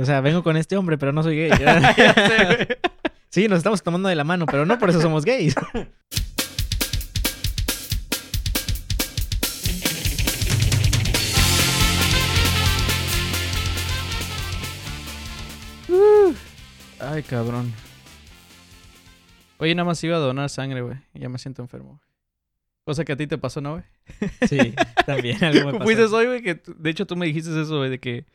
O sea, vengo con este hombre, pero no soy gay. Sí, nos estamos tomando de la mano, pero no por eso somos gays. Ay, cabrón. Oye, nada más iba a donar sangre, güey. Ya me siento enfermo. Cosa que a ti te pasó, ¿no, güey? Sí, también algo me pasó. Fuiste hoy, güey, que de hecho tú me dijiste eso, güey, de que,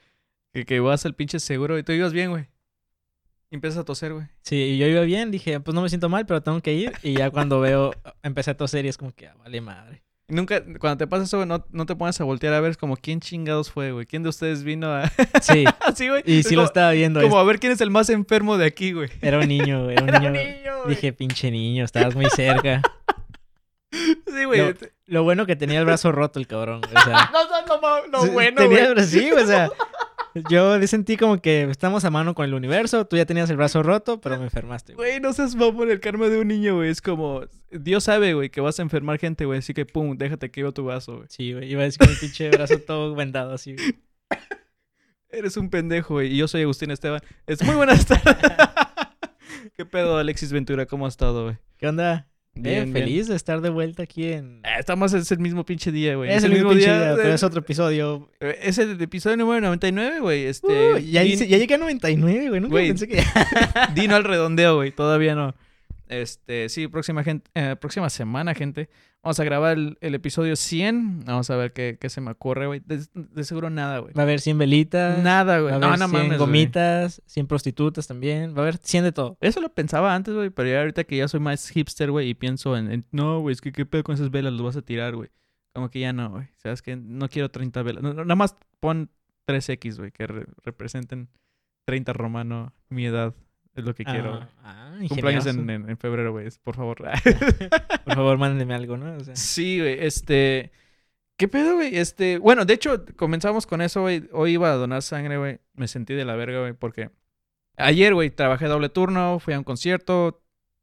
que, que vas al pinche seguro y tú ibas bien, güey. Y empiezas a toser, güey. Sí, y yo iba bien, dije, pues no me siento mal, pero tengo que ir. Y ya cuando veo, empecé a toser y es como que, ah, vale madre. Y Nunca, cuando te pasa eso, güey, no, no te pones a voltear a ver es como quién chingados fue, güey. ¿Quién de ustedes vino a...? Sí, Así, güey. y Es sí lo estaba viendo. Como a ver quién es el más enfermo de aquí, güey. Era un niño, güey, era un Era niño. güey. Dije, pinche niño, estabas muy cerca. Sí, güey. Lo bueno que tenía el brazo roto el cabrón. O sea, No, no, no, sí, bueno, tenía güey. el brazo- sí, o sea, yo sentí como que estamos a mano con el universo. Tú ya tenías el brazo roto, pero me enfermaste. güey. Güey, no seas mamón el karma de un niño, güey. Es como... Dios sabe, güey, que vas a enfermar gente, güey. Así que, pum, déjate que iba tu vaso, güey. Sí, güey, iba a decir con el pinche brazo todo vendado así. güey. Eres un pendejo, güey. Y yo soy Agustín Esteban. Es muy buenas tardes. ¿Qué pedo, Alexis Ventura? ¿Cómo has estado, güey? ¿Qué onda? Bien, bien. feliz de estar de vuelta aquí en... Ah, Estamos, es el mismo pinche día, güey. es el mismo pinche día, de- pero es otro episodio. Eh, Es el episodio número 99, güey. Este. Uh, ya, Din- ya llegué a 99, güey. Nunca Güey. pensé que... Dino al redondeo, güey. Todavía no. Este, sí, próxima, gente, eh, próxima semana, gente. Vamos a grabar el, el episodio 100. Vamos a ver qué, qué se me ocurre, güey. De, de seguro nada, güey. Va a haber 100 velitas. Nada, Va güey. a No, haber no 100 mames. gomitas, 100 prostitutas también. Va a haber 100 de todo. Eso lo pensaba antes, güey. Pero ya ahorita que ya soy más hipster, güey. Y pienso en, en, no, güey, es que qué pedo con esas velas, los vas a tirar, güey. Como que ya no, güey. Sabes que no quiero 30 velas. No, no, nada más pon 3X, güey, que re- representen 30 romano, mi edad. Es lo que quiero. Ah, ah, Cumpleaños en, en, en febrero, güey. Por favor. Por favor, mándenme algo, ¿no? O sea, sí, güey. Este. ¿Qué pedo, güey? Este. Bueno, de hecho, comenzamos con eso, güey. Hoy iba a donar sangre, güey. Me sentí de la verga, güey, porque. Ayer, güey, trabajé doble turno, fui a un concierto.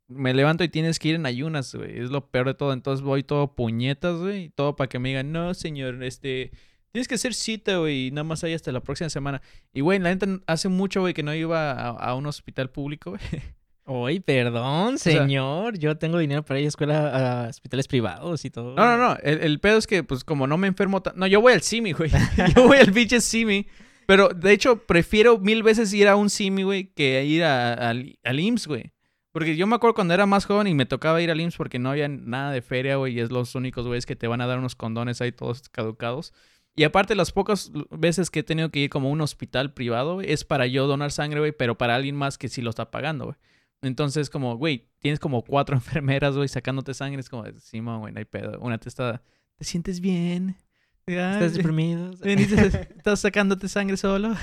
Me levanto y tienes que ir en ayunas, güey. Es lo peor de todo. Entonces voy todo puñetas, güey. y Todo para que me digan, no, señor, este. Tienes que hacer cita, güey. Y nada más ahí hasta la próxima semana. Y, güey, la neta, hace mucho, güey, que no iba a, a un hospital público, güey. Uy, perdón, sea- señor. Yo tengo dinero para ir a escuela a hospitales privados y todo. No, no, no. El, el pedo es que, pues, como no me enfermo tan... No, yo voy al Simi, güey. yo voy al pinche Simi. Pero, de hecho, prefiero mil veces ir a un Simi, güey, que ir a- al, al IMSS, güey. Porque yo me acuerdo cuando era más joven y me tocaba ir al IMSS porque no había nada de feria, güey. Y es los únicos, güeyes, que te van a dar unos condones ahí todos caducados. Y aparte, las pocas veces que he tenido que ir como a un hospital privado, es para yo donar sangre, güey, pero para alguien más que sí lo está pagando, güey. Entonces, como, güey, tienes como cuatro enfermeras, güey, sacándote sangre. Es como, sí, man, güey, no hay pedo. Una te está, ¿te sientes bien? ¿Estás deprimido? ¿Estás sacándote sangre solo?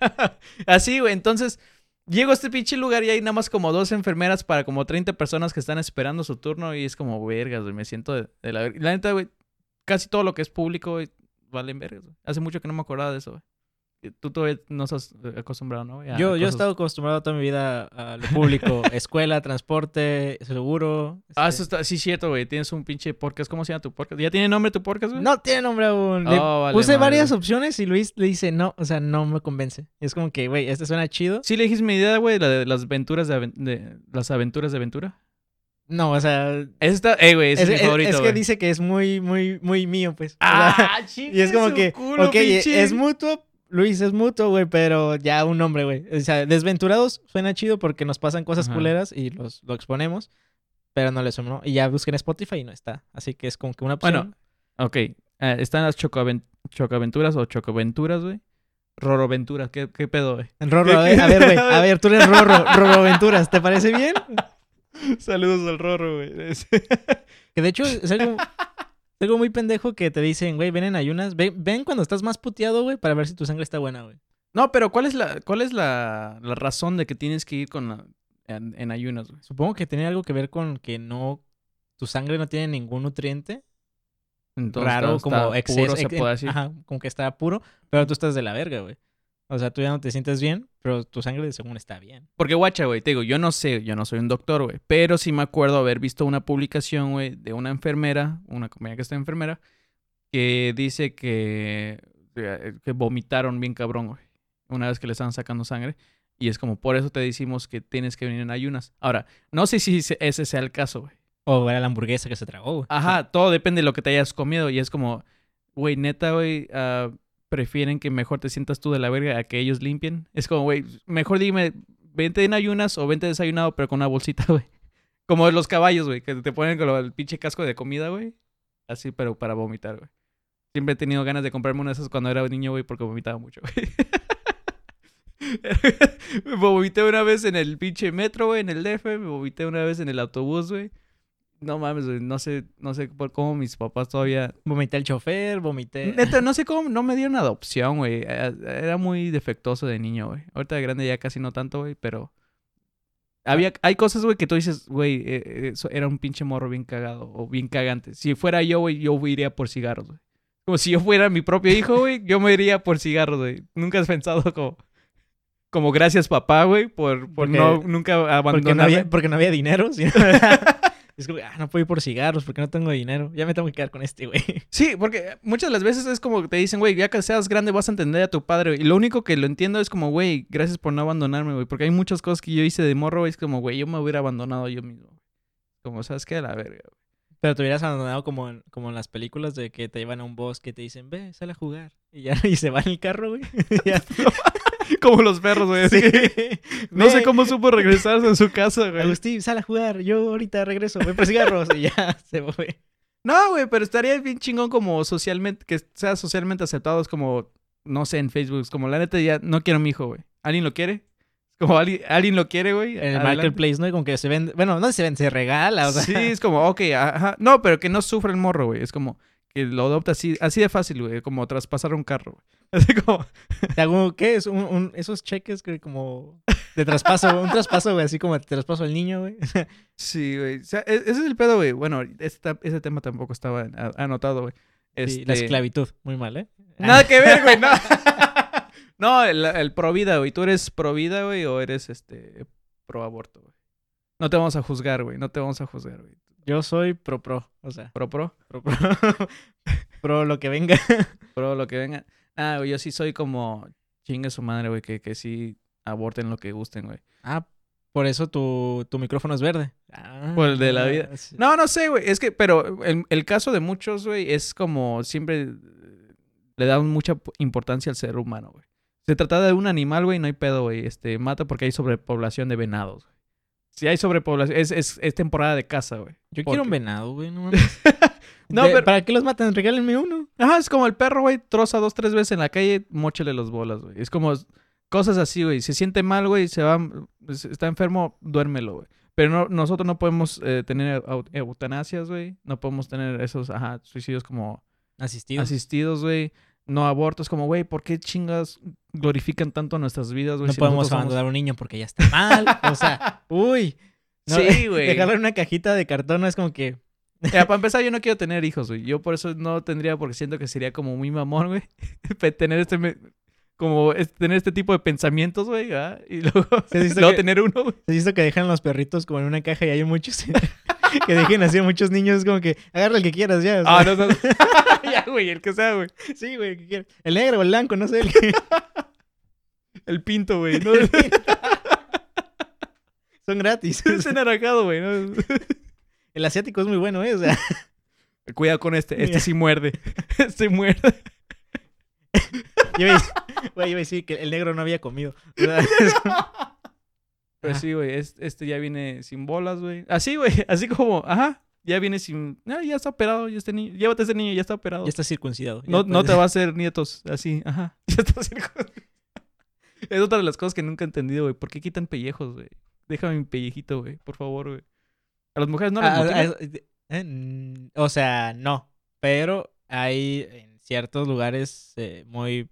Así, güey. Entonces, llego a este pinche lugar y hay nada más como dos enfermeras para como 30 personas que están esperando su turno. Y es como, vergas, güey, me siento de, de la verga. La neta, güey, casi todo lo que es público, güey, valen vergas, güey. Hace mucho que no me acordaba de eso, güey. Tú todavía no estás eh, acostumbrado, ¿no? A Yo, yo he estado acostumbrado toda mi vida a lo público. Escuela, transporte, seguro. Ah, este- eso está, sí, cierto, güey. Tienes un pinche podcast. ¿Cómo se llama tu podcast? ¿Ya tiene nombre tu podcast, güey? No tiene nombre aún. Oh, vale puse madre. varias opciones y Luis le dice no, o sea, no me convence. Es como que, güey, este suena chido. Sí, le dijiste mi idea, güey, la de las aventuras de, de- las aventuras de aventura. No, o sea, está, eh, güey, ese es, mi favorito, es que dice que es muy, muy, muy mío, pues. O sea, Ah, y es como que, culo, ok, es mutuo, Luis es mutuo, güey, pero ya un nombre, güey. O sea, desventurados suena chido porque nos pasan cosas Ajá. culeras y los, lo exponemos, pero no le sonó. Y ya busqué en Spotify y no está. Así que es como que una opción. Bueno, Ok, eh, están las chocoaven- chocoaventuras o chocoventuras, güey. Roroventuras, ¿qué, qué pedo, güey? Rorro, a ver, a ver, güey. A ver, tú eres Rorro, Aventuras, ¿te parece bien? Saludos al Rorro, güey. Que de hecho es algo, es algo muy pendejo que te dicen, güey, ven en ayunas. Ven, ven cuando estás más puteado, güey, para ver si tu sangre está buena, güey. no, pero ¿cuál es la, cuál es la, la razón de que tienes que ir con la- en, en ayunas, güey? Supongo que tiene algo que ver con que no. Tu sangre no tiene ningún nutriente. Entonces, raro, está- como exceso. puro, se ex- puede decir. Ajá, como que está puro, pero tú estás de la verga, güey. O sea, tú ya no te sientes bien, pero tu sangre según está bien. Porque, guacha, güey, te digo, yo no sé, yo no soy un doctor, güey, pero sí me acuerdo haber visto una publicación, güey, de una enfermera, una compañía que está enfermera, que dice que, que vomitaron bien cabrón, güey. una vez que le estaban sacando sangre. Y es como, por eso te decimos que tienes que venir en ayunas. Ahora, no sé si se- ese sea el caso, güey. O era la hamburguesa que se tragó, güey. Ajá, todo depende de lo que te hayas comido. Y es como, güey, neta, güey, ah, prefieren que mejor te sientas tú de la verga a que ellos limpien. Es como, güey, mejor dime, vente en ayunas o vente desayunado, pero con una bolsita, güey. Como los caballos, güey, que te ponen con el pinche casco de comida, güey. Así, pero para vomitar, güey. Siempre he tenido ganas de comprarme una de esas cuando era niño, güey, porque vomitaba mucho, güey. me vomité una vez en el pinche metro, güey, en el DF. Me vomité una vez en el autobús, güey. No mames, güey. No sé, no sé por cómo mis papás todavía. Vomité al chofer, vomité. Neta, no sé cómo no me dieron adopción, güey. Eh, Era muy defectuoso de niño, güey. Ahorita de grande ya casi no tanto, güey, pero. Había, hay cosas, güey, que tú dices, güey, eh, eh, eso era un pinche morro bien cagado o bien cagante. Si fuera yo, güey, yo iría por cigarros, güey. Como si yo fuera mi propio hijo, güey, yo me iría por cigarros, güey. Nunca has pensado como, como gracias papá, güey, por, por Porque- no nunca porque, no había, porque no había dinero. ¿sí? es como, ah, no puedo ir por cigarros porque no tengo dinero. Ya me tengo que quedar con este, güey. Sí, porque muchas de las veces es como que te dicen, güey, ya que seas grande vas a entender a tu padre. Y lo único que lo entiendo es como, güey, gracias por no abandonarme, güey. Porque hay muchas cosas que yo hice de morro, güey. Es como, güey, yo me hubiera abandonado yo mismo. Como, ¿sabes qué? A la verga, güey. Pero te hubieras abandonado como en, como en las películas de que te llevan a un bosque y te dicen, ve, sale a jugar. Y ya, y se va en el carro, güey. Como los perros, güey. así Sí. No sé cómo supo regresarse a su casa, güey. Agustín, sale a jugar. Yo ahorita regreso. Voy por cigarros. Y ya se fue. No, güey, pero estaría bien chingón como socialmente, que sea socialmente aceptado. Es como, no sé, en Facebook. Es como, la neta, ya no quiero a mi hijo, güey. ¿Alguien lo quiere? Como, ¿alguien, alguien lo quiere, güey? En el Adelante. marketplace, ¿no? Y Como que se vende. Bueno, no se vende, se regala. O sea, Sí, es como, ok, ajá. No, pero que no sufra el morro, güey. Es como que lo adopta así, así de fácil, güey. Como traspasar un carro, güey. Así como, hago, ¿qué es? Un, un- esos cheques que como de traspaso, un traspaso, güey, así como te traspaso al niño, güey. sí, güey. O sea, e- ese es el pedo, güey. Bueno, esta- ese tema tampoco estaba anotado, güey. Sí, la Este, esclavitud, muy mal, ¿eh? Nada que ver, güey, no. no, el, el pro vida, güey. ¿Tú eres pro vida, güey, o eres este pro aborto, güey? No te vamos a juzgar, güey. No te vamos a juzgar, güey. Yo soy pro pro, o sea, Pro pro. pro pro. pro lo que venga. Pro lo que venga. Ah, yo sí soy como chingue su madre, güey, que, que sí aborten lo que gusten, güey. Ah, por eso tu, tu micrófono es verde. Ah, Por el de la vida. sí. No, no sé, güey. Es que, pero el, el caso de muchos, güey, es como siempre le dan mucha importancia al ser humano, güey. Se trata de un animal, güey, no hay pedo, güey. Este, mata porque hay sobrepoblación de venados, güey. Si hay sobrepoblación, es, es, es temporada de caza, güey. Yo ¿Por quiero un venado, güey, no mames. No, De- pero- ¿Para qué los matan? Regálenme uno. Ajá, es como el perro, güey, troza dos, tres veces en la calle, mochele los bolas, güey. Es como cosas así, güey. Se siente mal, güey, se va, es- está enfermo, duérmelo, güey. Pero no, nosotros no podemos eh, tener eutanasias, güey. No podemos tener esos, ajá, suicidios como Asistido. asistidos, güey. No abortos, como, güey, ¿por qué chingas glorifican tanto nuestras vidas, güey? no si podemos somos- abandonar a un niño porque ya está mal. O sea, uy. No, Sí, güey. Dejarlo en una cajita de cartón no es como que. Ya, para empezar, yo no quiero tener hijos, güey. Yo por eso no tendría, porque siento que sería como muy mamón, güey. tener este, me- como es- tener este tipo de pensamientos, güey, ¿ah? Y luego, ¿Sí has visto luego que- tener uno, güey. ¿Has visto que dejan los perritos como en una caja y hay muchos? Que dejen así a muchos niños como que agarra el que quieras ya. o sea. Ah, no, no. ya, güey, el que sea, güey. Sí, güey, el que quieras. El negro o el blanco, no sé. El que... El pinto, güey. ¿no? Son gratis. Ese naranjado, güey. ¿no? El asiático es muy bueno, ¿eh? O sea, Cuidado con este. Este sí muerde. Este muerde. yo iba, a- güey, iba a decir que el negro no había comido. O sea, es Pero Ah. sí, güey. es- Este ya viene sin bolas, güey. Así, güey. Así como, ajá. Ya viene sin. Ah, ya está operado. Ya este niño. Llévate a ese niño, ya está operado. ya está circuncidado. ya No, no te va a hacer nietos así, ajá. Ya está circuncidado. Es otra de las cosas que nunca he entendido, güey. ¿Por qué quitan pellejos, güey? Déjame mi pellejito, güey. Por favor, güey. A las mujeres no les Ah, ah, eh, mm, O sea, no. Pero hay en ciertos lugares eh, muy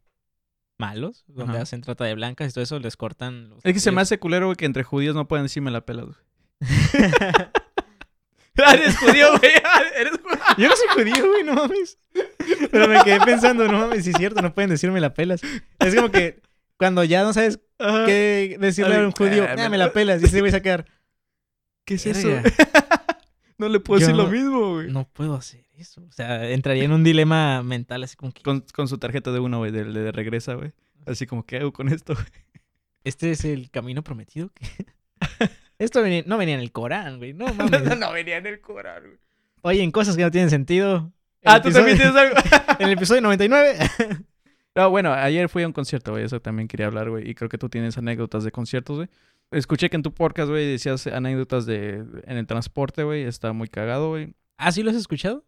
malos, donde Ajá. hacen trata de blancas y todo eso, les cortan los Es que se me hace culero, güey, que entre judíos no pueden decirme la pelas, güey. Ah, Eres judío, güey. Ah, Eres judío. Yo no soy judío, güey, no mames. Pero me quedé pensando, no mames, si es cierto, no pueden decirme la pelas. Es como que cuando ya no sabes qué decirle a un judío, ah, me- la pelas, y ese güey a sacar. ¿Qué es eso? No le puedo Yo decir lo mismo, güey. No puedo hacer eso. O sea, entraría en un dilema mental así como que. Con, con su tarjeta de uno, güey, de, de regresa, güey. Así como, ¿qué hago con esto? Este es el camino prometido. Esto venía- no venía en el Corán, güey. No mames. no venía en el Corán, güey. Oye, en cosas que no tienen sentido. Ah, tú también tienes algo. En el episodio 99. No, bueno, ayer fui a un concierto, güey. Eso también quería hablar, güey. Y creo que tú tienes anécdotas de conciertos, güey. Escuché que en tu podcast, güey, decías anécdotas de en el transporte, güey. Está muy cagado, güey. ¿Ah, sí lo has escuchado?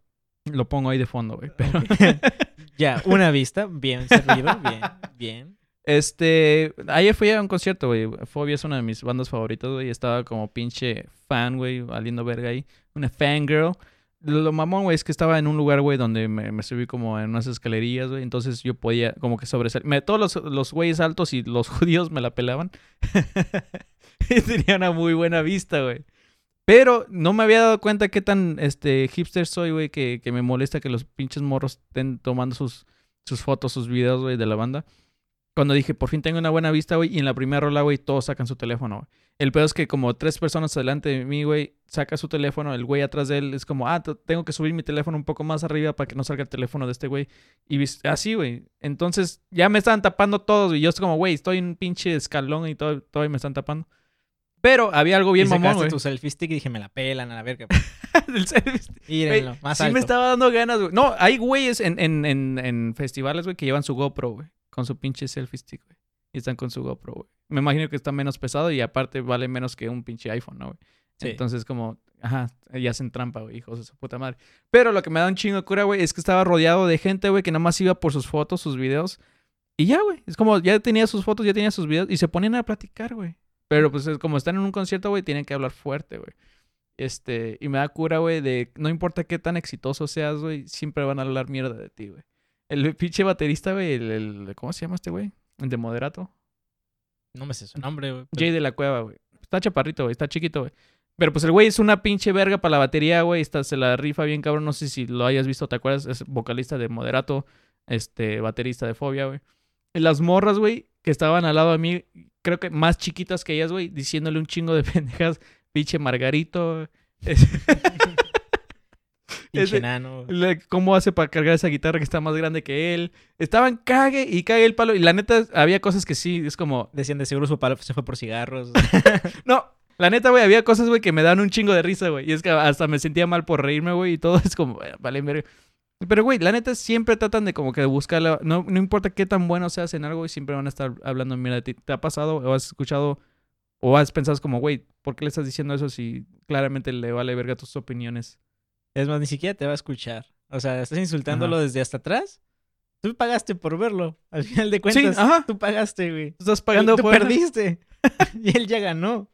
Lo pongo ahí de fondo, güey. Pero, ya, una vista. Bien servido. Bien, bien. este, ayer fui a un concierto, güey. Fobia es una de mis bandas favoritas, güey. Estaba como pinche fan, güey, valiendo verga ahí. Una fangirl. Lo mamón, güey, es que estaba en un lugar, güey, donde me, me subí como en unas escalerillas, güey. Entonces yo podía como que sobresalir. Me, todos los, los güeyes altos y los judíos me la pelaban. tenía una muy buena vista, güey. Pero no me había dado cuenta qué tan este, hipster soy, güey, que, que me molesta que los pinches morros estén tomando sus, sus fotos, sus videos, güey, de la banda. Cuando dije, por fin tengo una buena vista, güey, y en la primera rola, güey, todos sacan su teléfono, güey. El peor es que como tres personas adelante de mí, güey, saca su teléfono, el güey atrás de él es como, ah, tengo que subir mi teléfono un poco más arriba para que no salga el teléfono de este güey. Y así, güey. Entonces ya me estaban tapando todos, y yo estoy como, güey, estoy en un pinche escalón y todo, todavía me están tapando. Pero había algo bien y mamón, güey. tu selfie stick y dije, me la pelan a la verga. Mírenlo, Güey, más sí alto. me estaba dando ganas, güey. No, hay güeyes en, en, en, en festivales, güey, que llevan su GoPro, güey. Con su pinche selfie stick, güey. Y están con su GoPro, güey. Me imagino que está menos pesado y aparte vale menos que un pinche iPhone, ¿no, güey? Sí. Entonces, como, ajá, ya hacen trampa, güey, hijos de su puta madre. Pero lo que me da un chingo de cura, güey, es que estaba rodeado de gente, güey, que nada más iba por sus fotos, sus videos. Y ya, güey. Es como, ya tenía sus fotos, ya tenía sus videos y se ponían a platicar, güey. Pero pues es como están en un concierto, güey, tienen que hablar fuerte, güey. Este, y me da cura, güey, de no importa qué tan exitoso seas, güey, siempre van a hablar mierda de ti, güey. El pinche baterista, güey, el, el- ¿cómo se llama este güey? El de Moderato. No me sé su nombre, güey. pero- Jay de la Cueva, güey. Está chaparrito, güey, está chiquito, güey. Pero pues el güey es una pinche verga para la batería, güey. Está, se la rifa bien, cabrón. No sé si lo hayas visto, ¿te acuerdas? Es vocalista de Moderato, este, baterista de Fobia, güey. Las morras, güey, que estaban al lado de mí, creo que más chiquitas que ellas, güey, diciéndole un chingo de pendejas. Pinche Margarito. Ese- enano. le- ¿Cómo hace para cargar esa guitarra que está más grande que él? Estaban cague y cague el palo. Y la neta, había cosas que sí, es como, Decían de seguro su palo se fue por cigarros. No, la neta, güey, había cosas, güey, que me dan un chingo de risa, güey. Y es que hasta me sentía mal por reírme, güey, y todo es como, vale, verga. Pero, güey, la neta, siempre tratan de como que buscarla. No, no importa qué tan bueno seas en algo, y siempre van a estar hablando mira de ti. ¿Te ha pasado o has escuchado o has pensado como, güey, ¿por qué le estás diciendo eso si claramente le vale verga tus opiniones? es más, ni siquiera te va a escuchar. O sea, estás insultándolo desde hasta atrás. Tú pagaste por verlo. Al final de cuentas, ajá. tú pagaste, güey. Tú estás pagando tú por... perdiste. y él ya ganó.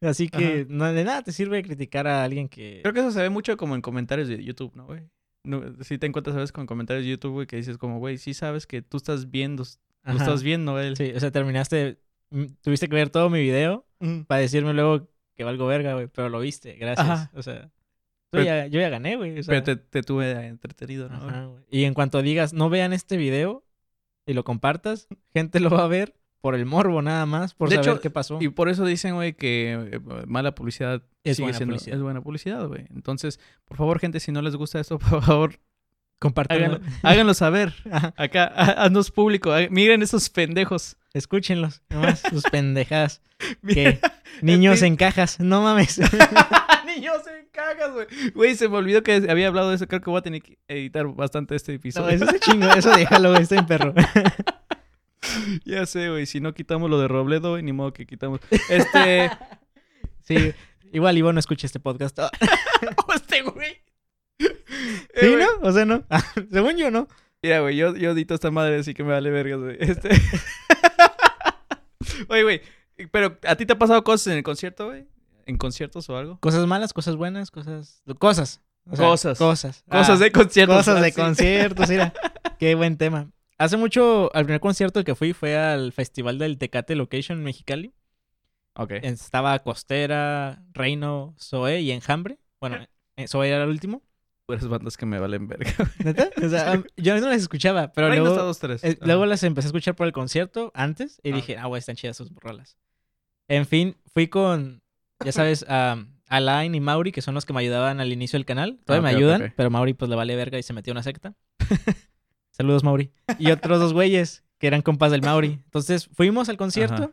Así que no, de nada te sirve criticar a alguien que... Creo que eso se ve mucho como en comentarios de YouTube, ¿no, güey? No, si te encuentras a veces con comentarios de YouTube, güey, que dices como, güey, sí sabes que tú estás viendo, lo Ajá. estás viendo, él. Sí, o sea, terminaste... mm, Tuviste que ver todo mi video para decirme luego que valgo verga, güey. Pero lo viste, gracias. Ajá. O sea, tú Pero- ya- yo ya gané, güey. o sea, Pero te, te tuve entretenido, ¿no? Ajá, güey. Y en cuanto digas, no vean este video y lo compartas, gente lo va a ver por el morbo nada más, por De saber hecho, qué pasó. Y por eso dicen, güey, que eh, mala publicidad Es sigue buena siendo publicidad. es buena publicidad, güey. Entonces, por favor, gente, si no les gusta esto, por favor, Compártanlo. háganlo, háganlo saber. Ajá, Acá, haznos público. Miren esos pendejos. Escúchenlos, nomás sus pendejadas. Mira- Que niños en cajas, no mames. Niños en cagas, güey. Güey, se me olvidó que había hablado de eso. Creo que voy a tener que editar bastante este No, episodio. eso es chingo, eso déjalo, güey, estoy en perro. ya sé, güey. Si no quitamos lo de Robledo, güey, ni modo que quitamos. Este. Sí, igual Ivo no escucha este podcast. Ah, este, güey. ¿Sí, Eh, no? O sea, no. Ah, Según yo, ¿no? Mira, güey, yo, yo edito esta madre, así que me vale vergas, güey. Este... Oye, güey, pero ¿a ti te ha pasado cosas en el concierto, güey? ¿En conciertos o algo? Cosas malas, cosas buenas, cosas... Cosas. O Cosas. Cosas. Cosas Ah, de conciertos. Cosas de así. conciertos, mira. Qué buen tema. Hace mucho, al primer concierto que fui fue al festival del Tecate Location en Mexicali. Ok. Estaba Costera, Reino, Zoe y Enjambre. Bueno, eh, Zoe era el último. Puras bandas que me valen verga. ¿Neta? O sea, yo no las escuchaba, pero Reino está luego, dos, tres. eh, luego las empecé a escuchar por el concierto antes y Ah. dije, ah, güey, están chidas sus rolas. En fin, fui con, ya sabes, a Alain y Mauri, que son los que me ayudaban al inicio del canal. Todavía Ah, me ok, ok, ayudan, ok. pero Mauri pues le vale verga y se metió a una secta. Saludos, Mauri. Y otros dos güeyes, que eran compas del Mauri. Entonces fuimos al concierto Ajá.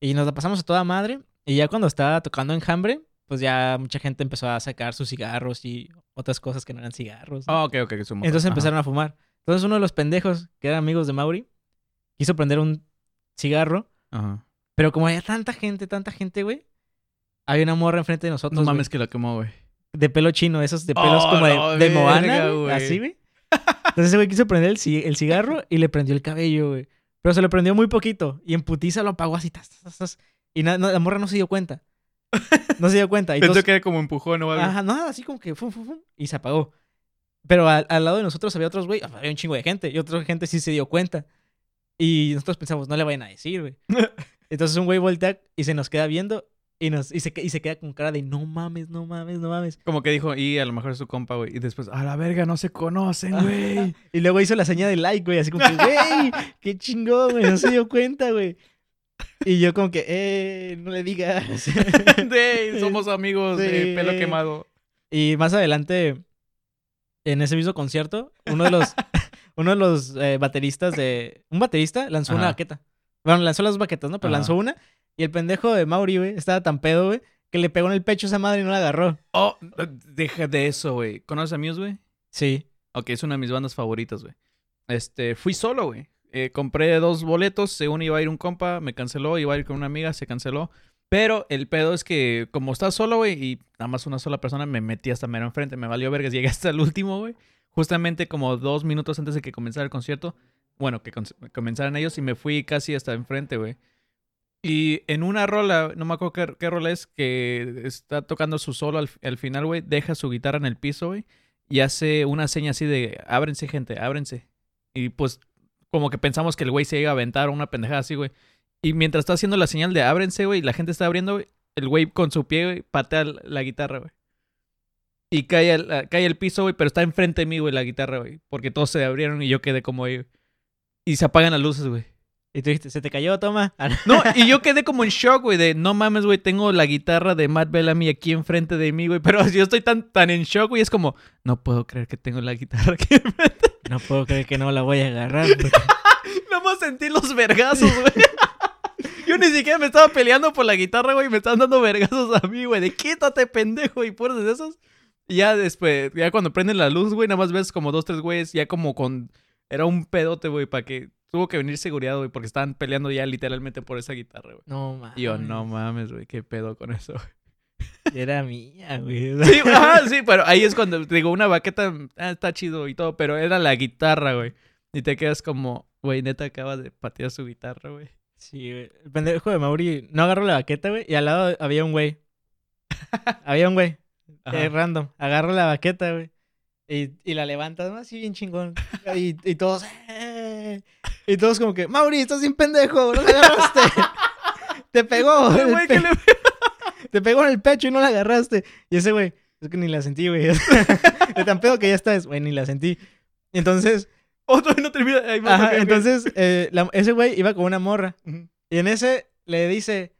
y nos la pasamos a toda madre. Y ya cuando estaba tocando Enjambre, pues ya mucha gente empezó a sacar sus cigarros y otras cosas que no eran cigarros. ¿no? Ah, ok, ok. que su moto. Entonces Ajá. empezaron a fumar. Entonces uno de los pendejos, que eran amigos de Mauri, quiso prender un cigarro. Ajá. Pero como había tanta gente, tanta gente, güey, había una morra enfrente de nosotros. No güey, mames que lo quemó, güey. De pelo chino, esos de pelos Oh, como de, la de Moana, verga, güey. así, güey. Entonces ese güey quiso prender el, ci- el cigarro y le prendió el cabello, güey. Pero se lo prendió muy poquito. Y en putiza lo apagó así. tas, tas, tas, y no, la morra no se dio cuenta. No se dio cuenta. Y Pensó todos- que era como empujón o algo. Ajá, no, así como que fum, fum, fum, y se apagó. Pero al, al lado de nosotros había otros, güey, había un chingo de gente. Y otra gente sí se dio cuenta. Y nosotros pensamos, no le vayan a decir, güey. Entonces un güey voltea y se nos queda viendo y, nos, y, se, y se queda con cara de no mames, no mames, no mames. Como que dijo, y a lo mejor es su compa, güey. Y después, a la verga, no se conocen, güey. Y luego hizo la señal de like, güey, así como que, güey, qué chingón, güey, no se dio cuenta, güey. Y yo como que, eh, no le digas. De, somos amigos de pelo quemado. Y más adelante, en ese mismo concierto, uno de los, uno de los eh, bateristas de... Un baterista lanzó una baqueta. Bueno, lanzó las baquetas, ¿no? Pero Ajá. lanzó una. Y el pendejo de Mauri, güey, estaba tan pedo, güey, que le pegó en el pecho a esa madre y no la agarró. Oh, deja de eso, güey. ¿Conoces a Muse, güey? Sí. Ok, es una de mis bandas favoritas, güey. Este, fui solo, güey. Eh, compré dos boletos, según iba a ir un compa, me canceló, iba a ir con una amiga, se canceló. Pero el pedo es que, como estás solo, güey, y nada más una sola persona, me metí hasta mero enfrente, me valió vergas, llegué hasta el último, güey. Justamente como dos minutos antes de que comenzara el concierto. Bueno, que comenzaran ellos y me fui casi hasta enfrente, güey. Y en una rola, no me acuerdo qué, rola es, que está tocando su solo al, al final, güey, deja su guitarra en el piso, güey, y hace una seña así de, ábrense, gente, ábrense. Y pues, como que pensamos que el güey se iba a aventar o una pendejada así, güey. Y mientras está haciendo la señal de ábrense, güey, la gente está abriendo, güey, el güey con su pie, güey, patea la, guitarra, güey. Y cae cae al piso, güey, pero está enfrente de mí, güey, la guitarra, güey. Porque todos se abrieron y yo quedé como ahí, güey. Y se apagan las luces, güey. Y tú dijiste, ¿se te cayó, toma? Ah, no. No, y yo quedé como en shock, güey, de no mames, güey, tengo la guitarra de Matt Bellamy aquí enfrente de mí, güey, pero yo estoy tan, tan en shock, güey, es como, no puedo creer que tengo la guitarra aquí enfrente. No puedo creer que no la voy a agarrar. güey. Nada más sentí los vergazos, güey. Yo ni siquiera me estaba peleando por la guitarra, güey, me estaban dando vergazos a mí, güey, de quítate, pendejo, y de esos. Y ya después, ya cuando prenden la luz, güey, nada más ves como dos, tres güeyes, ya como con... Era un pedote, güey, para que... Tuvo que venir seguridad, güey, porque estaban peleando ya literalmente por esa guitarra, güey. No mames. Y yo, no mames, güey, qué pedo con eso, güey. Era mía, güey. Sí, ajá, sí, pero ahí es cuando digo, una baqueta ah, está chido y todo, pero era la guitarra, güey. Y te quedas como, güey, neta acaba de patear su guitarra, güey. Sí, güey. El pendejo de Mauri no agarró la baqueta, güey. Y al lado había un güey. había un güey. Eh, random. Agarra la baqueta, güey. Y, y la levanta, ¿no? Así bien chingón. Y, y todos. "Eh". Y todos como que, Mauri, estás bien pendejo. No la agarraste. Te pegó. Ay, güey, pe- le- Te pegó en el pecho y no la agarraste. Y ese güey, es que ni la sentí, güey. De tan pedo que ya estás, güey, ni la sentí. Entonces, todavía no termina. Ajá, entonces eh, la- ese güey iba con una morra. Ujú. Y en ese le dice,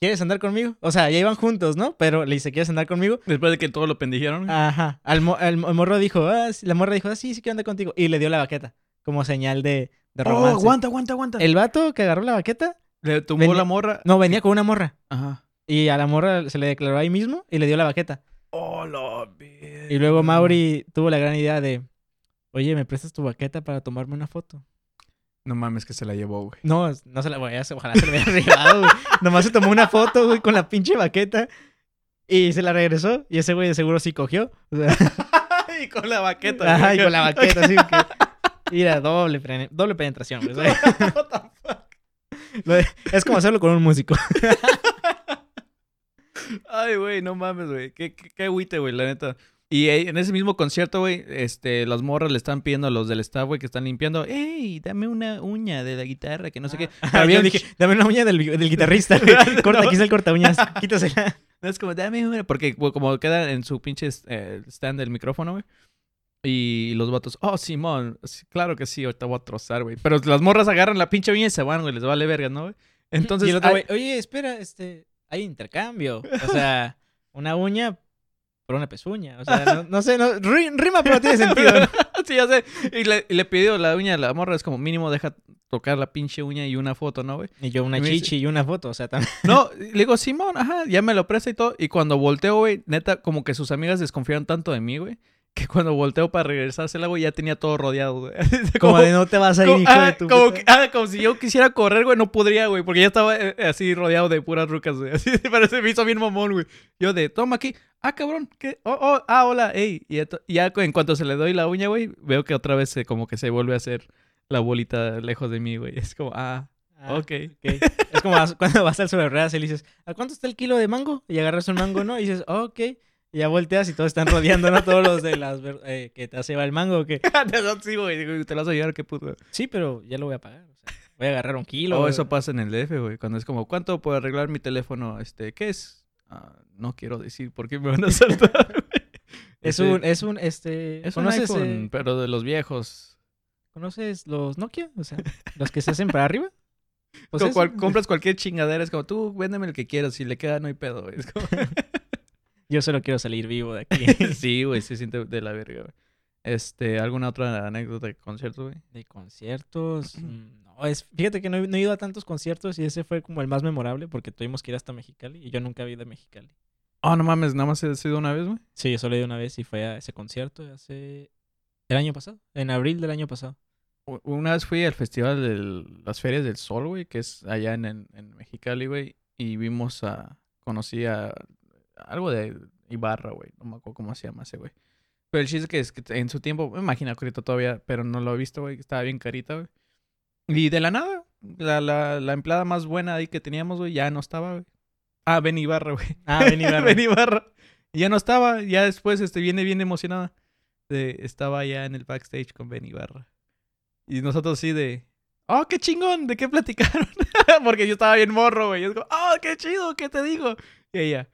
¿quieres andar conmigo? O sea, ya iban juntos, ¿no? Pero le dice, ¿quieres andar conmigo? Después de que todo lo pendijeron. Ajá. Al mo- al morro dijo, ah, sí", la morra dijo, ah, sí, sí quiero andar contigo. Y le dio la baqueta, como señal de, de oh, romance. aguanta, aguanta, aguanta. El vato que agarró la baqueta, Le tumbó venía- la morra. no, venía con una morra. Ajá. Y a la morra se le declaró ahí mismo y le dio la baqueta. Oh, la Y luego Mauri tuvo la gran idea de, oye, ¿me prestas tu baqueta para tomarme una foto? No mames que se la llevó, güey. No, no se la voy a hacer, ojalá se la hubiera regalado, güey. Nomás se tomó una foto, güey, con la pinche baqueta. Y se la regresó. Y ese güey de seguro sí cogió. O sea, y con la baqueta. ajá, y con la baqueta, que. Mira, doble, doble penetración, de- es como hacerlo con un músico. Ay, güey, no mames, güey. Qué, qué, qué agüite, güey, la neta. Y eh, en ese mismo concierto, güey, este, las morras le están pidiendo a los del staff, güey, que están limpiando, ¡Ey, dame una uña de la guitarra, que no sé qué! Había un dije, dame una uña del, del guitarrista. güey. Corta, aquí está el corta uñas. Quítasela. No, es como, dame una, porque como queda en su pinche eh, stand del micrófono, güey. Y los vatos, oh, Simón, claro que sí, ahorita voy a trozar, güey. Pero las morras agarran la pinche uña y se van, güey, les vale vergas, ¿no, güey? Entonces, y el otro ay- güey, oye, espera, este, hay intercambio. O sea, una uña por una pezuña. O sea, no, no sé, no, ri- rima, pero no tiene sentido. ¿no? sí, ya sé. Y le, y le pidió la uña a la morra, es como mínimo deja tocar la pinche uña y una foto, ¿no, güey? Y yo una Y me dice- chichi y una foto, o sea, también. No, le digo, Simón, ajá, ya me lo presta y todo. Y cuando volteo, güey, neta, como que sus amigas desconfiaron tanto de mí, güey, que cuando volteo para regresársela, güey, ya tenía todo rodeado, güey. Como de no te vas a ir, como, hijo ah, de tu como, que- ah, como si yo quisiera correr, güey, no podría, güey, porque ya estaba eh, así rodeado de puras rucas, güey. Así, pero se me hizo bien mamón, güey. Yo de, toma aquí. Ah, cabrón, ¿qué? Oh, oh, ah, hola, ey. Y ya en cuanto se le doy la uña, güey, veo que otra vez se, como que se vuelve a hacer la bolita lejos de mí, güey. Es como, ah, Ah, ok. ok. Es como cuando vas al sobre ruedas y le dices, ¿a cuánto está el kilo de mango? Y agarras un mango, ¿no? Y dices, "Oh, ok. Y ya volteas y todos están rodeando, ¿no? Todos los de las eh, que te hace el mango, ¿o qué? sí, güey, te la vas a llevar, qué puto. Sí, pero ya lo voy a pagar. O sea, voy a agarrar un kilo. O. Oh, eso pasa en el DF, güey, cuando es como, ¿cuánto puedo arreglar mi teléfono? Este, ¿qué es? Ah, no quiero decir por qué me van a saltar, güey. Es Este, un, es un, este... Es un ¿conoces, iPhone, eh, pero de los viejos. ¿Conoces los Nokia? O sea, los que se hacen para arriba. Pues cual- compras cualquier chingadera, es como, tú véndeme el que quieras, si le queda no hay pedo, güey. Es como- Yo solo quiero salir vivo de aquí. sí, güey, se siente de la verga, güey. Este, ¿alguna otra anécdota de concierto, güey? De conciertos. mm, No, es, fíjate que no he, no he ido a tantos conciertos y ese fue como el más memorable porque tuvimos que ir hasta Mexicali y yo nunca había ido a Mexicali. Oh, no mames, nada más he sido una vez, güey. Sí, yo solo he ido una vez y fue a ese concierto hace... El año pasado, en abril del año pasado. Una vez fui al festival de las Ferias del Sol, güey, que es allá en, en, en Mexicali, güey, y vimos a, conocí a algo de Ibarra, güey, no me acuerdo cómo se llama ese, güey. Pero el chiste que es que en su tiempo, me imagino que ahorita todavía, pero no lo he visto, güey, estaba bien carita, güey. Y de la nada, la, la, la empleada más buena ahí que teníamos, güey, ya no estaba, güey. Ah, Ben Ibarra, güey. Ah, ven y Ben Ibarra. Ya no estaba, ya después este, viene bien emocionada. De, estaba ya en el backstage con Ben Ibarra. Y nosotros sí de, oh, qué chingón, ¿de qué platicaron? Porque yo estaba bien morro, güey. Y es como, oh, qué chido, ¿qué te digo? Y ella,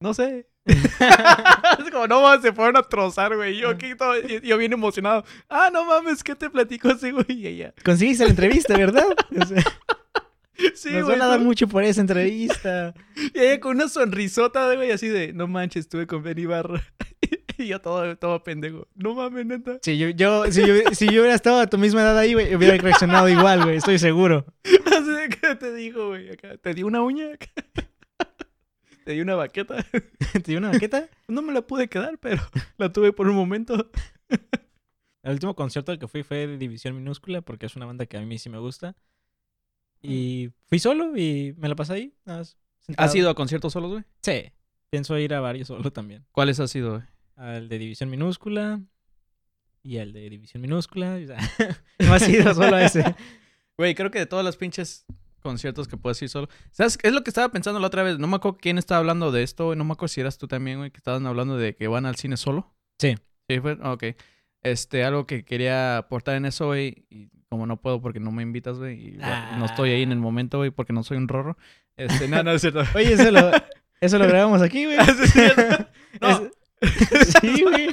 no sé. es como, no mames, se fueron a trozar, güey. Yo aquí todo, yo bien emocionado. Ah, no mames, ¿qué te platicó ese güey? Y ella, Conseguiste la entrevista, ¿verdad? O sea, sí, nos güey. van a dar ¿no?". mucho por esa entrevista. Y ella con una sonrisota, güey, así de, no manches, estuve con Ben Ibarra. y yo todo, todo pendejo. No mames, neta. Si yo, yo, si yo, si yo hubiera estado a tu misma edad ahí, güey, hubiera reaccionado igual, güey, estoy seguro. Así que te digo, güey, acá. ¿Te di una uña? ¿Te di una baqueta? ¿Te dio una baqueta? No me la pude quedar, pero la tuve por un momento. El último concierto al que fui fue de División Minúscula porque es una banda que a mí sí me gusta. Y fui solo y me la pasé ahí. nada más. ¿Has ido a conciertos solos, güey? Sí. Pienso ir a varios solo también. ¿Cuáles has ido, güey? Al de División Minúscula y al de División Minúscula. o sea, no has ido solo a ese. Güey, creo que de todas las pinches conciertos que puedes ir solo. ¿Sabes? Es lo que estaba pensando la otra vez. No me acuerdo quién estaba hablando de esto, güey. No me acuerdo si eras tú también, güey, que estaban hablando de que van al cine solo. Sí. Sí, fue. Ok. Este, algo que quería aportar en eso, güey. Y como no puedo porque no me invitas, güey. Y bueno, no estoy ahí en el momento, güey, porque no soy un rorro. Este, no, no es cierto. Oye, eso lo, eso lo grabamos aquí, güey. Es cierto. No. Es- sí, güey.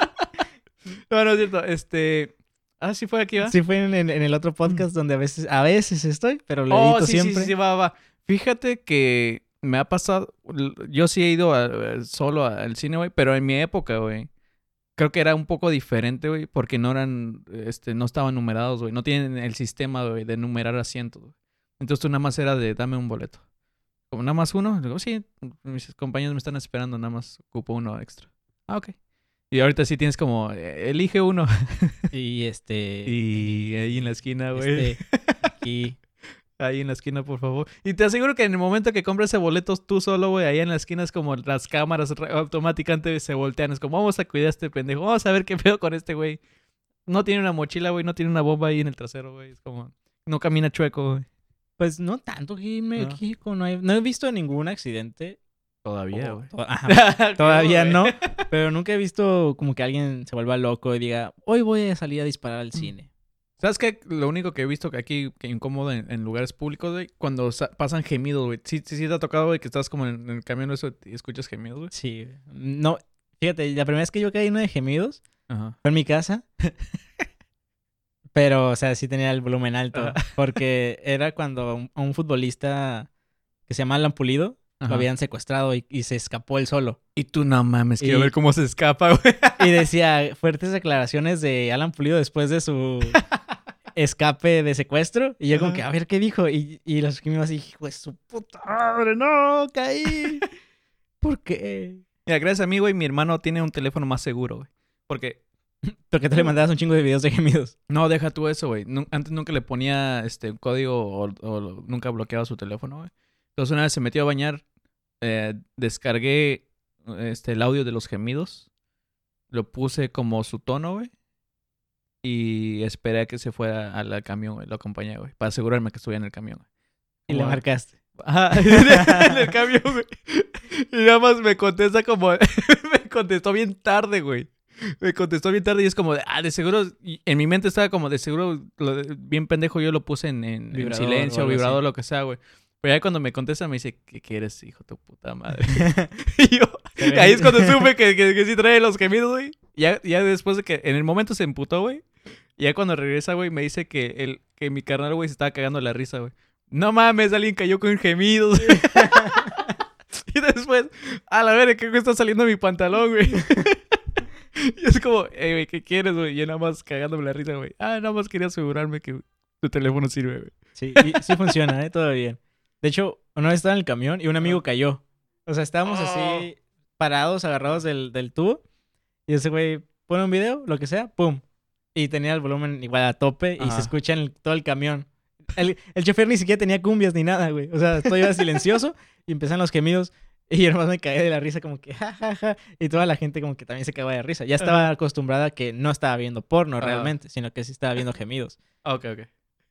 No, no es cierto. Este. Ah, sí fue aquí, ¿va? Sí fue en, en- en el otro podcast donde a veces, a veces estoy, pero lo Oh, edito sí, siempre. sí, sí, va, va. Fíjate que me ha pasado. Yo sí he ido a- solo al cine, güey, pero en mi época, güey. Creo que era un poco diferente, güey, porque no eran, este, no estaban numerados, güey. No tienen el sistema, güey, de numerar asientos, güey. Entonces tú nada más era de dame un boleto. Como nada más uno, digo, sí, mis compañeros me están esperando, nada más ocupo uno extra. Ah, ok. Y ahorita sí tienes como, eh, elige uno. Y este. y ahí en la esquina, güey. este aquí. Ahí en la esquina, por favor. Y te aseguro que en el momento que compras ese boleto tú solo, güey, ahí en la esquina es como las cámaras automáticamente se voltean. Es como, vamos a cuidar a este pendejo. Vamos a ver qué pedo con este güey. No tiene una mochila, güey. No tiene una bomba ahí en el trasero, güey. Es como, no camina chueco, güey. Pues no tanto aquí en No. No, hay- no he visto ningún accidente. Todavía, güey. to- ajá, Todavía no. Pero nunca he visto como que alguien se vuelva loco y diga, hoy voy a salir a disparar Mm. al cine. ¿Sabes qué? Lo único que he visto que aquí que incómodo en, en lugares públicos, güey, cuando sa- pasan gemidos, güey. Sí, sí, sí te ha tocado, güey, que estás como en, en el camión eso y escuchas gemidos, güey. Sí. No, fíjate, la primera vez que yo caí en uno de gemidos Ajá. fue en mi casa. Pero, o sea, sí tenía el volumen alto. Ajá. Porque era cuando un, un futbolista que se llama Alan Pulido Ajá. lo habían secuestrado y, y se escapó él solo. Y tú no mames, quiero Y- ver cómo se escapa, güey. Y decía fuertes declaraciones de Alan Pulido después de su escape de secuestro. Y yo como que, a ver, ¿qué dijo? Y, y los que me así, hijo de su puta madre, no, caí. ¿Por qué? Mira, gracias a mí, güey, mi hermano tiene un teléfono más seguro, güey. Porque Porque te le mandabas un chingo de videos de gemidos. No, deja tú eso, güey. Antes nunca le ponía este código o, o nunca bloqueaba su teléfono, güey. Entonces una vez se metió a bañar, eh, descargué este, el audio de los gemidos, lo puse como su tono, güey. Y esperé a que se fuera al, camión, güey. Lo acompañé, güey. Para asegurarme que estuviera en el camión, güey. Y le marcaste. Ajá, en el camión, güey. Y nada más me contesta como... me contestó bien tarde, güey. Me contestó bien tarde y es como de, ah, de seguro... y en mi mente estaba como de seguro, lo de- bien pendejo, yo lo puse en, en- en Vibrador o silencio, vibrador, así. lo que sea, güey. Pero ya cuando me contesta me dice, ¿qué quieres, hijo de tu puta madre? y yo, ahí es cuando supe que, que, que sí trae los gemidos, güey. Ya, ya después de que en el momento se emputó, güey. y Ya cuando regresa, güey, me dice que, el, que mi carnal, güey, se estaba cagando la risa, güey. No mames, alguien cayó con gemidos. y después, a la verga, ¿qué está saliendo mi pantalón, güey? y es como, eh, güey, ¿qué quieres, güey? Y nada más cagándome la risa, güey. Ah, nada más quería asegurarme que tu teléfono sirve, güey. Sí, y- sí funciona, ¿eh? Todo bien. De hecho, una vez estaba en el camión y un amigo cayó. O sea, estábamos así parados, agarrados del, del tubo. Y ese güey pone un video, lo que sea, ¡pum! Y tenía el volumen igual a tope y Ajá. se escucha en el- todo el camión. El, el chofer ni siquiera tenía cumbias ni nada, güey. O sea, todo iba silencioso y empezaron los gemidos. Y yo nomás me caí de la risa como que ja, ja, ja. Y toda la gente como que también se cagaba de risa. Ya estaba acostumbrada a que no estaba viendo porno realmente, sino que sí estaba viendo gemidos. Ok, ok.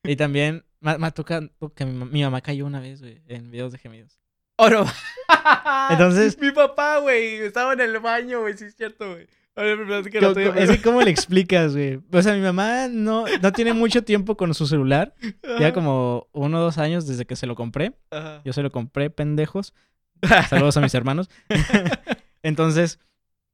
Y también me, me toca que mi, ma- mi mamá cayó una vez, güey, en videos de gemidos. ¡Oh, no! Entonces- Mi papá, güey, estaba en el baño, güey, sí es cierto, güey. A ver, me platica la ¿Cómo- tuya, cómo- es que ¿Cómo le explicas, güey? O sea, mi mamá no, no tiene mucho tiempo con su celular. Ya como uno o dos años desde que se lo compré. Ajá. Yo se lo compré, pendejos. Saludos a mis hermanos. Entonces,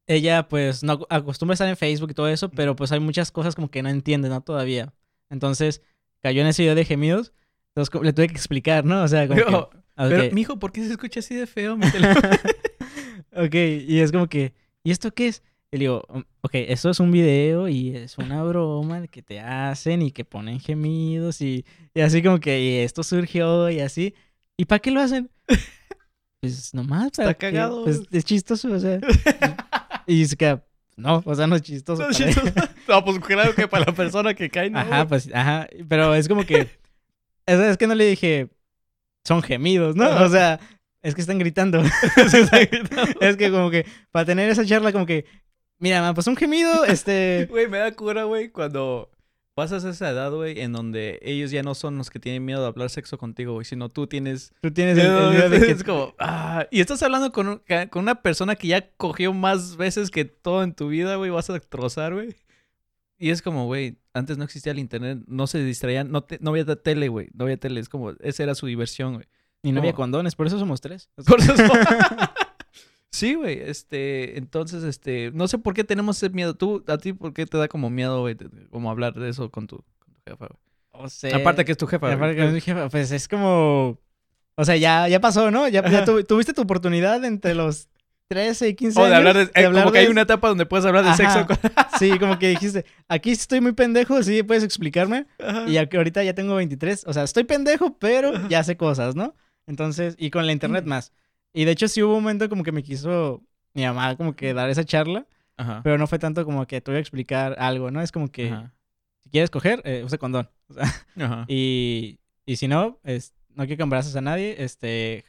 ella pues no acostumbra a estar en Facebook y todo eso, pero pues hay muchas cosas como que no entiende, ¿no? Todavía. Entonces, cayó en ese video de gemidos. Entonces, le tuve que explicar, ¿no? O sea, como que... Pero, ok. pero, mijo, ¿por qué se escucha así de feo ok, y es como que, ¿y esto qué es? Y le digo, "Um, ok, esto es un video y es una broma que te hacen y que ponen gemidos y, y así como que y esto surgió y así. ¿Y para qué lo hacen? Pues nomás Está que- cagado. pues, es chistoso, o sea. y se queda, no, o sea, no es chistoso. No, para chistoso. ella". No, pues claro que para la persona que cae, no. Ajá, pues, ajá, pero es como que, es, es que no le dije, son gemidos, ¿no? Ajá. O sea, es que están gritando. Es que como que para tener esa charla como que, mira, man, pues un gemido, este... Güey, me da cura, güey, cuando pasas esa edad, güey, en donde ellos ya no son los que tienen miedo de hablar sexo contigo, güey, sino tú tienes... Tú tienes el, el miedo de que... Es como... ah, y estás hablando con, un- con una persona que ya cogió más veces que todo en tu vida, güey, vas a destrozar, güey. Y es como, güey, antes no existía el internet, no se distraían, no, te- no había tele, güey, no había tele, es como, esa era su diversión, güey. Y no había ¿Cómo? condones, por eso somos tres. Por eso- sí, güey, este, entonces, este, no sé por qué tenemos ese miedo. Tú, a ti, ¿por qué te da como miedo, güey, como hablar de eso con tu, con tu jefa, güey? o sea, Aparte que es tu jefa, aparte que es mi jefa, pues es como... O sea, ya, ya pasó, ¿no? Ya, ya tu- tuviste tu oportunidad entre los 13 y 15 O años. de hablar de, eh, como que hay una etapa donde puedes hablar de Ajá. sexo con... Sí, como que dijiste, aquí estoy muy pendejo, sí, puedes explicarme. Ajá. Y ahorita ya tengo 23. O sea, estoy pendejo, pero ya sé cosas, ¿no? Entonces, y con la internet más. Y de hecho sí hubo un momento como que me quiso mi mamá como que dar esa charla, Ajá. pero no fue tanto como que te voy a explicar algo, ¿no? Es como que Ajá. si quieres coger, eh, usa condón. O sea, Ajá. y, y si no, es, no quiero que embaraces a nadie, este,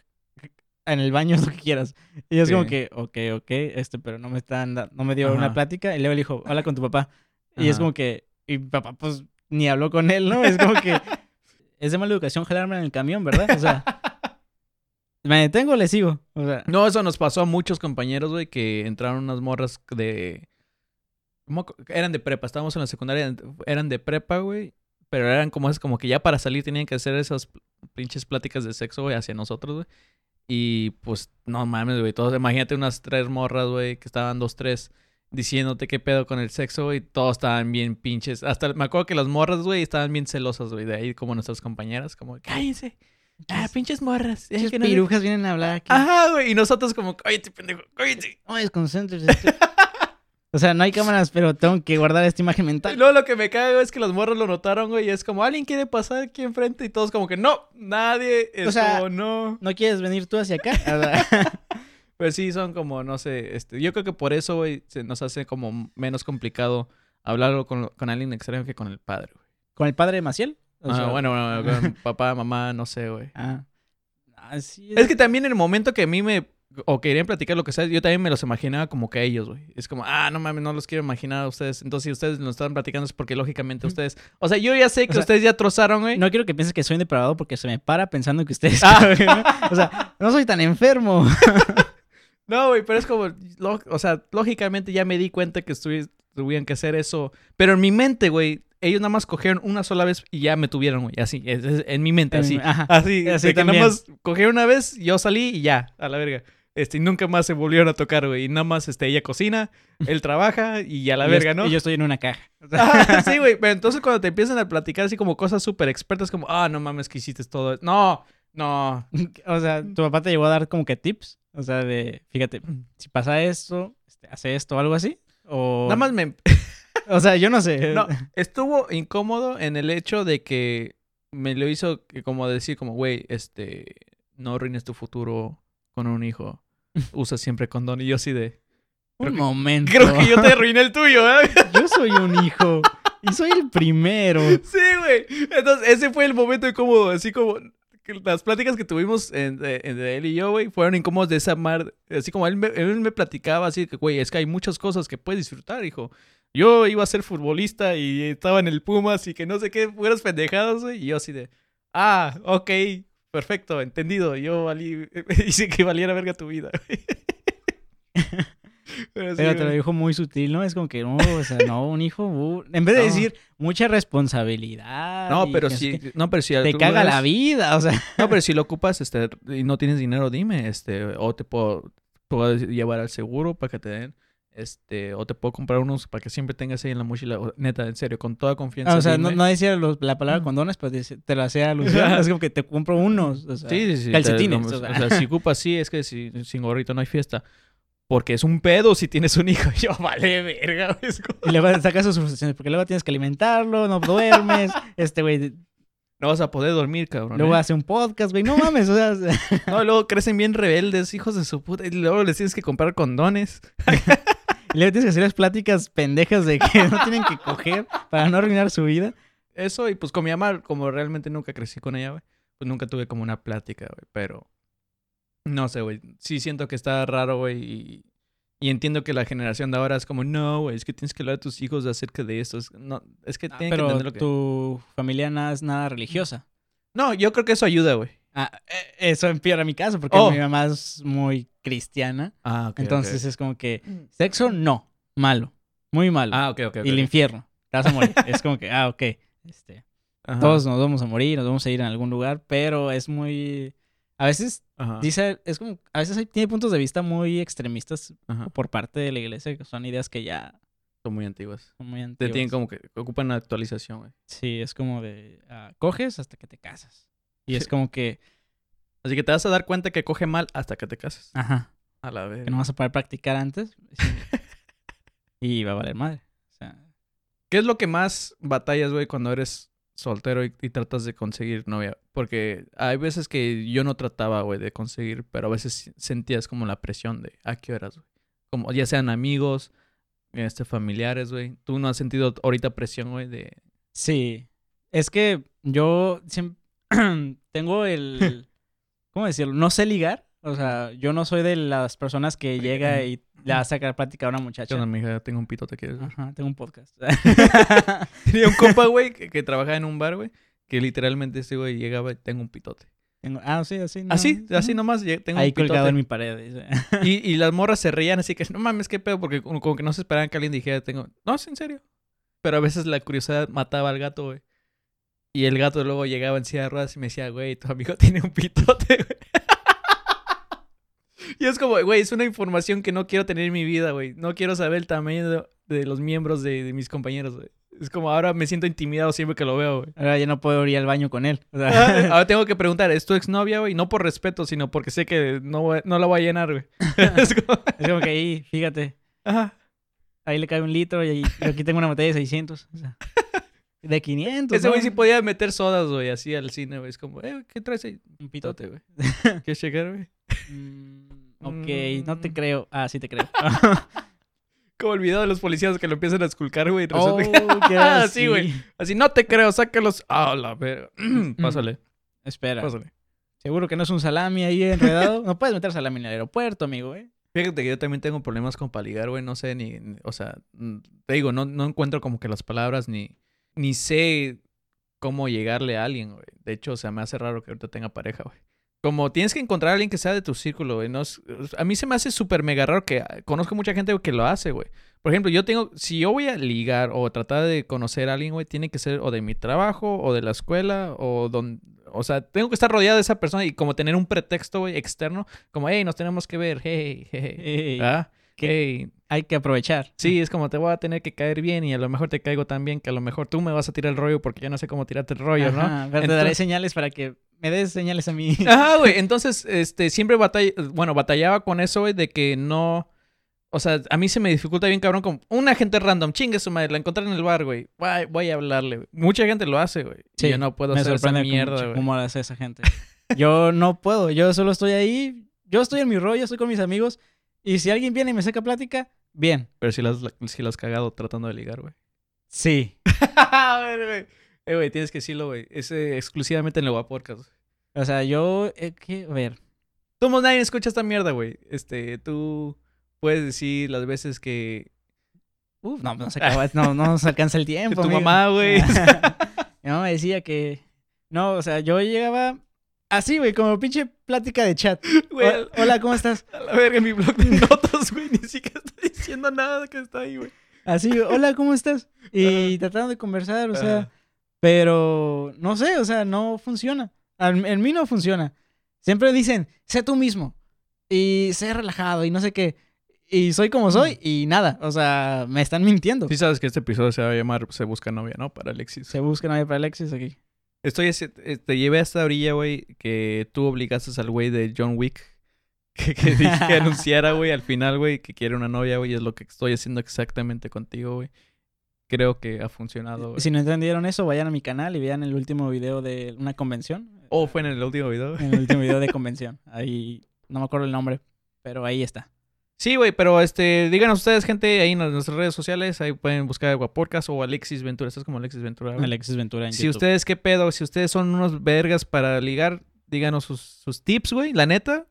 en el baño es lo que quieras. Y es como Sí. que, ok, ok, este, pero no me están, no me dio una plática. Y luego le dijo, habla con tu papá. Y es como que, y mi papá pues ni habló con él, ¿no? Es como que, es de mala educación jalarme en el camión, ¿verdad? O sea, me detengo o le sigo. No, eso nos pasó a muchos compañeros, güey, que entraron unas morras de... ¿cómo Eran de prepa, estábamos en la secundaria, eran de prepa, güey. Pero eran como es como que ya para salir tenían que hacer esas pinches pláticas de sexo, güey, hacia nosotros, güey. Y pues, no mames, güey. Todos, imagínate unas tres morras, güey, que estaban dos, tres, diciéndote qué pedo con el sexo, güey. Todos estaban bien pinches. Hasta me acuerdo que las morras, güey, estaban bien celosas, güey. De ahí como nuestras compañeras, como, cállense. Ah, pinches morras. Pinches que no pirujas vienen a hablar aquí. Ajá, güey. Y nosotros como, cállate, pendejo, cállate. No, desconcéntrese. o sea, no hay cámaras, pero tengo que guardar esta imagen Y mental. luego lo que me cago es que los morros lo notaron, güey. Y es como, ¿alguien quiere pasar aquí enfrente? Y todos como que, no, nadie. Es O sea- como, no. ¿No quieres venir tú hacia acá? Pues sí, son como, no sé, este, yo creo que por eso, güey, se nos hace como menos complicado hablarlo con, con alguien extraño que con el padre, güey. ¿Con el padre de Maciel? O Ah, sea, bueno, bueno, con papá, mamá, no sé, güey. Ah. Ah, sí, Es que también en el momento que a mí me, o querían platicar lo que sea, yo también me los imaginaba como que a ellos, güey. Es como, ah, no mames, no los quiero imaginar a ustedes. Entonces, si ustedes nos están platicando es porque lógicamente ustedes, o sea, yo ya sé que O sea, ustedes ya trozaron, güey. No quiero que pienses que soy depravado porque se me para pensando que ustedes... Ah. o sea, no soy tan enfermo. No, güey, pero es como, lo- o sea, lógicamente ya me di cuenta que estuvi- tuvieron que hacer eso. Pero en mi mente, güey, ellos nada más cogieron una sola vez y ya me tuvieron, güey. Así, es- es- en mi mente, así. Ajá. Así, Así de que nada más cogieron una vez, yo salí y ya, a la verga. Este, y nunca más se volvieron a tocar, güey. Y nada más, este, ella cocina, él trabaja y a la Y verga, ¿no? Y yo estoy en una caja. Ah, sí, güey. Pero entonces cuando te empiezan a platicar así como cosas súper expertas, como, ah, no mames, que hiciste todo. eso. No, no. o sea, tu papá te llegó a dar como que tips. O sea, de, fíjate, si pasa esto, este, hace esto o algo así. O... Nada más me, O sea, yo no sé. No, estuvo incómodo en el hecho de que me lo hizo que como decir como, güey, este, no arruines tu futuro con un hijo. Usa siempre condón. Y yo así de, Un que- momento. creo que yo te arruiné el tuyo, ¿eh? Yo soy un hijo. Y soy el primero. Sí, güey. Entonces, ese fue el momento incómodo, así como las pláticas que tuvimos en- de, en- de él y yo, güey, fueron incómodos de esa mar. Así como él me, él me platicaba, así que, güey, es que hay muchas cosas que puedes disfrutar, hijo. Yo iba a ser futbolista y estaba en el Pumas y que no sé qué, fueras pendejadas, güey. Y yo así de, ah, ok, perfecto, entendido. Yo valí, hice que valiera verga tu vida, güey. Pero sí, Pero te lo dijo muy sutil, ¿no? Es como que, no, o sea, no, un hijo. uh, En vez de No. decir mucha responsabilidad. No, pero que no pero si Te caga eres- la vida, o sea. No, pero si lo ocupas este, y no tienes dinero, dime, este, o te puedo, puedo llevar al seguro para que te den, este, o te puedo comprar unos para que siempre tengas ahí en la mochila, o- neta, en serio, con toda confianza. Ah, o sea, no, dime. no decía los- la palabra Mm. condones, dice- te lo hacía alusión. es como que te compro unos. O sea, Sí, sí, sí. calcetines, te- o o sea. sea, si ocupas, sí, es que si, sin gorrito no hay fiesta. Porque es un pedo si tienes un hijo. Yo, vale, verga. Y luego sacas sus frustraciones, porque luego tienes que alimentarlo, no duermes. este güey, No vas a poder dormir, cabrón. luego ¿eh? hace un podcast, güey. No mames, o sea. No, luego crecen bien rebeldes, hijos de su puta. Y luego les tienes que comprar condones. Y luego tienes que hacer las pláticas pendejas de que no tienen que coger para no arruinar su vida. Eso, y pues con mi mamá, como realmente nunca crecí con ella, güey, pues nunca tuve como una plática, güey, pero no sé, güey, sí siento que está raro, güey, y, y entiendo que la generación de ahora es como, no, güey, es que tienes que hablar a tus hijos acerca de esto, es, no, es que Ah, tienen que pero entender lo que... tu familia nada es nada religiosa. No, yo creo que eso ayuda, güey. Ah, eh, eso empeora mi caso, porque Oh. mi mamá es muy cristiana. Ah, ok. entonces es como que sexo, no. Malo. Muy malo. Ah, ok, ok. ok. y el infierno. Te vas a morir. es como que, ah, ok. Este, Ajá, todos nos vamos a morir, nos vamos a ir a algún lugar, pero es muy. A veces ajá, dice, es como, a veces hay, tiene puntos de vista muy extremistas ajá. por parte de la iglesia, que son ideas que ya Son muy antiguas. son muy Te antiguas. tienen como que ocupan una actualización, güey. Sí, es como de, ah, coges hasta que te casas. Y es como que, Así que te vas a dar cuenta que coge mal hasta que te cases. ajá, A la vez. que no vas a poder practicar antes. y va a valer madre. O sea, ¿Qué es lo que más batallas, güey, cuando eres soltero y, y tratas de conseguir novia? Porque hay veces que yo no trataba, güey, de conseguir, pero a veces sentías como la presión de, ¿a qué horas, güey? Como ya sean amigos, este, familiares, güey. ¿Tú no has sentido ahorita presión, güey, de... Sí. Es que yo siempre tengo el. ¿Cómo decirlo? No sé ligar. O sea, yo no soy de las personas que llega y le va a sacar plática a una ¿Qué muchacha. onda, mija? Tengo un pito, ¿te quieres? ver?" Ajá, tengo un podcast. Tenía un compa, güey, que, que trabajaba en un bar, güey, que literalmente ese güey llegaba y tengo un pitote. Tengo- ah, sí, así. no. Así, así nomás, tengo Ahí un pitote. colgado en mi pared. dice. Y, y las morras se reían así que, no mames, qué pedo, porque como, como que no se esperaban que alguien dijera, tengo... No, es en serio. Pero a veces la curiosidad mataba al gato, güey. Y el gato luego llegaba en silla de ruedas y me decía, güey, tu amigo tiene un pitote, güey. y es como, güey, es una información que no quiero tener en mi vida, güey. No quiero saber el tamaño de, los miembros de, de mis compañeros, güey. Es como ahora me siento intimidado siempre que lo veo, güey. Ahora ya no puedo ir al baño con él. O sea, Ahora tengo que preguntar, ¿es tu exnovia, güey? No por respeto, sino porque sé que no, no la voy a llenar, güey. Es como- es como que ahí, fíjate, Ajá. ahí le cae un litro y, y aquí tengo una botella de 600. o sea, de 500. Ese güey ¿no? sí podía meter sodas, güey, así al cine, güey. Es como, eh, ¿qué traes ahí? Un pitote. Güey. ¿Quieres checar, güey? Mm, ok, no te Mm. creo. Ah, sí te creo. Como el video de los policías que lo empiezan a esculcar, güey. oh, que era Sí, güey. Así, no te creo, sácalos. Ah, la verga. Pásale, Espera. pásale. Seguro que no es un salami ahí enredado. No puedes meter salami en el aeropuerto, amigo, ¿eh? Fíjate que yo también tengo problemas con para ligar, güey. No sé ni, o sea, mm, te digo, no, no encuentro como que las palabras ni, ni sé cómo llegarle a alguien, güey. De hecho, o sea, me hace raro que ahorita tenga pareja, güey. Como tienes que encontrar a alguien que sea de tu círculo, güey. No es- a mí se me hace súper mega raro que ah, conozco mucha gente que lo hace, güey. Por ejemplo, yo tengo, si yo voy a ligar o tratar de conocer a alguien, güey, tiene que ser o de mi trabajo o de la escuela o donde, o sea, tengo que estar rodeado de esa persona y como tener un pretexto, güey, externo, como, hey, nos tenemos que ver, hey, hey, hey. Ey, ¿Ah? ¿Qué? Hey, Hay que aprovechar. Sí, es como te voy a tener que caer bien y a lo mejor te caigo tan bien que a lo mejor tú me vas a tirar el rollo porque yo no sé cómo tirarte el rollo, ¿no? Pero te Entonces- daré señales para que me des señales a mí. Ajá, güey. Entonces, este, siempre batalla, bueno, batallaba con eso, güey, de que no, o sea, a mí se me dificulta bien, cabrón, con una gente random, chingue su madre, la encontré en el bar, güey. Voy, voy a hablarle, güey. Mucha gente lo hace, güey. Sí, yo no puedo me hacer esa sorprende cómo- mierda, güey. cómo lo hace esa gente. Yo no puedo. Yo solo estoy ahí. Yo estoy en mi rollo, estoy con mis amigos. Y si alguien viene y me saca plática, bien. Pero si las, si las has cagado tratando de ligar, güey. Sí. A ver, güey. Eh, güey, tienes que decirlo, güey. Es eh, exclusivamente en el Podcast. O sea, yo... eh, ¿qué? A ver. Tú, nadie escucha esta mierda, güey. Este, tú puedes decir las veces que Uf, no, no se acaba, no, no nos alcanza el tiempo. tu amigo. mamá, güey. Mi mamá me decía que... No, o sea, yo llegaba así, güey, como pinche plática de chat. Güey, Hola, ¿cómo estás? a la verga, mi blog de notas, güey. Ni siquiera estoy diciendo nada que está ahí, güey. Así, hola, ¿cómo estás? Y tratando de conversar, o sea... Pero no sé, o sea, no funciona. Al- En mí no funciona. Siempre dicen, sé tú mismo. Y sé relajado y no sé qué. Y soy como soy y nada. O sea, me están mintiendo. Sí sabes que este episodio se va a llamar Se busca novia, ¿no? Para Alexis. Se busca nadie para Alexis aquí. Estoy, eh, te llevé a esta orilla, güey, que tú obligaste al güey de John Wick que, que, dije que anunciara, güey, al final, güey, que quiere una novia, güey. Es lo que estoy haciendo exactamente contigo, güey. Creo que ha funcionado, güey. Si no entendieron eso, vayan a mi canal y vean el último video de una convención. Oh, fue en el último video. En el último video de convención. Ahí, no me acuerdo el nombre, pero ahí está. Sí, güey, pero este, díganos ustedes, gente, ahí en nuestras redes sociales, ahí pueden buscar Guapodcast o Alexis Ventura. Estás como Alexis Ventura. güey? Alexis Ventura en Si YouTube. ustedes, qué pedo, si ustedes son unos vergas para ligar, díganos sus, sus tips, güey, la neta.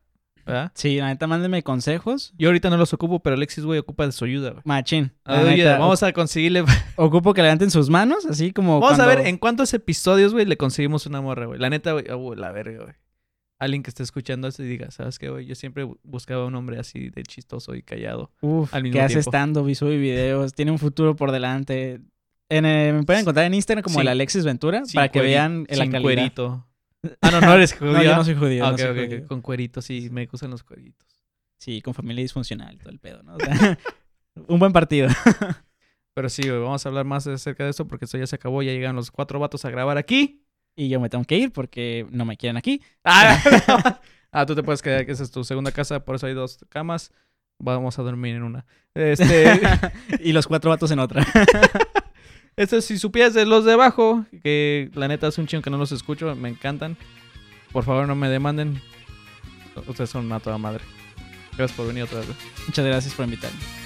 ¿verdad? Sí, la neta, mándenme consejos. Yo ahorita no los ocupo, pero Alexis, güey, ocupa de su ayuda, güey. Machín. La Ayuda, neta, vamos a conseguirle. Ocupo que levanten sus manos, así como. Vamos a ver en cuántos episodios, güey, le conseguimos una morra, güey. La neta, güey, oh, la verga, güey. Alguien que esté escuchando esto y diga, ¿sabes qué, güey? Yo siempre bu- buscaba un hombre así de chistoso y callado. Uf, al mismo que hace stand-up y sube videos. Tiene un futuro por delante. En, eh, me pueden encontrar en Instagram como el Alexis Ventura Sin para que vean sin calidad. cuerito. Ah, no, no eres judío. No, yo no soy judío. Ah, no ok, soy ok, ok. judío. Con cuerito, sí, me gustan los cueritos. Sí, con familia disfuncional todo el pedo, ¿no? O sea, un buen partido. Pero sí, güey, vamos a hablar más acerca de esto porque esto ya se acabó. Ya llegan los cuatro vatos a grabar aquí. Y yo me tengo que ir porque no me quieren aquí. Ah, ah, tú te puedes quedar, que esa es tu segunda casa, por eso hay dos camas. Vamos a dormir en una. Este, y los cuatro vatos en otra. esto si supieras de los de abajo, que la neta es un chingo que no los escucho, me encantan. Por favor, no me demanden. Ustedes son una toda madre. Gracias por venir otra vez. Muchas gracias por invitarme.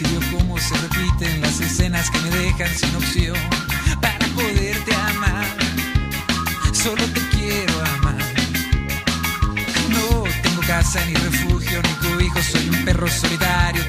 Y veo cómo se repiten las escenas que me dejan sin opción para poderte amar. Solo te quiero amar. No tengo casa ni refugio ni cobijo, soy un perro solitario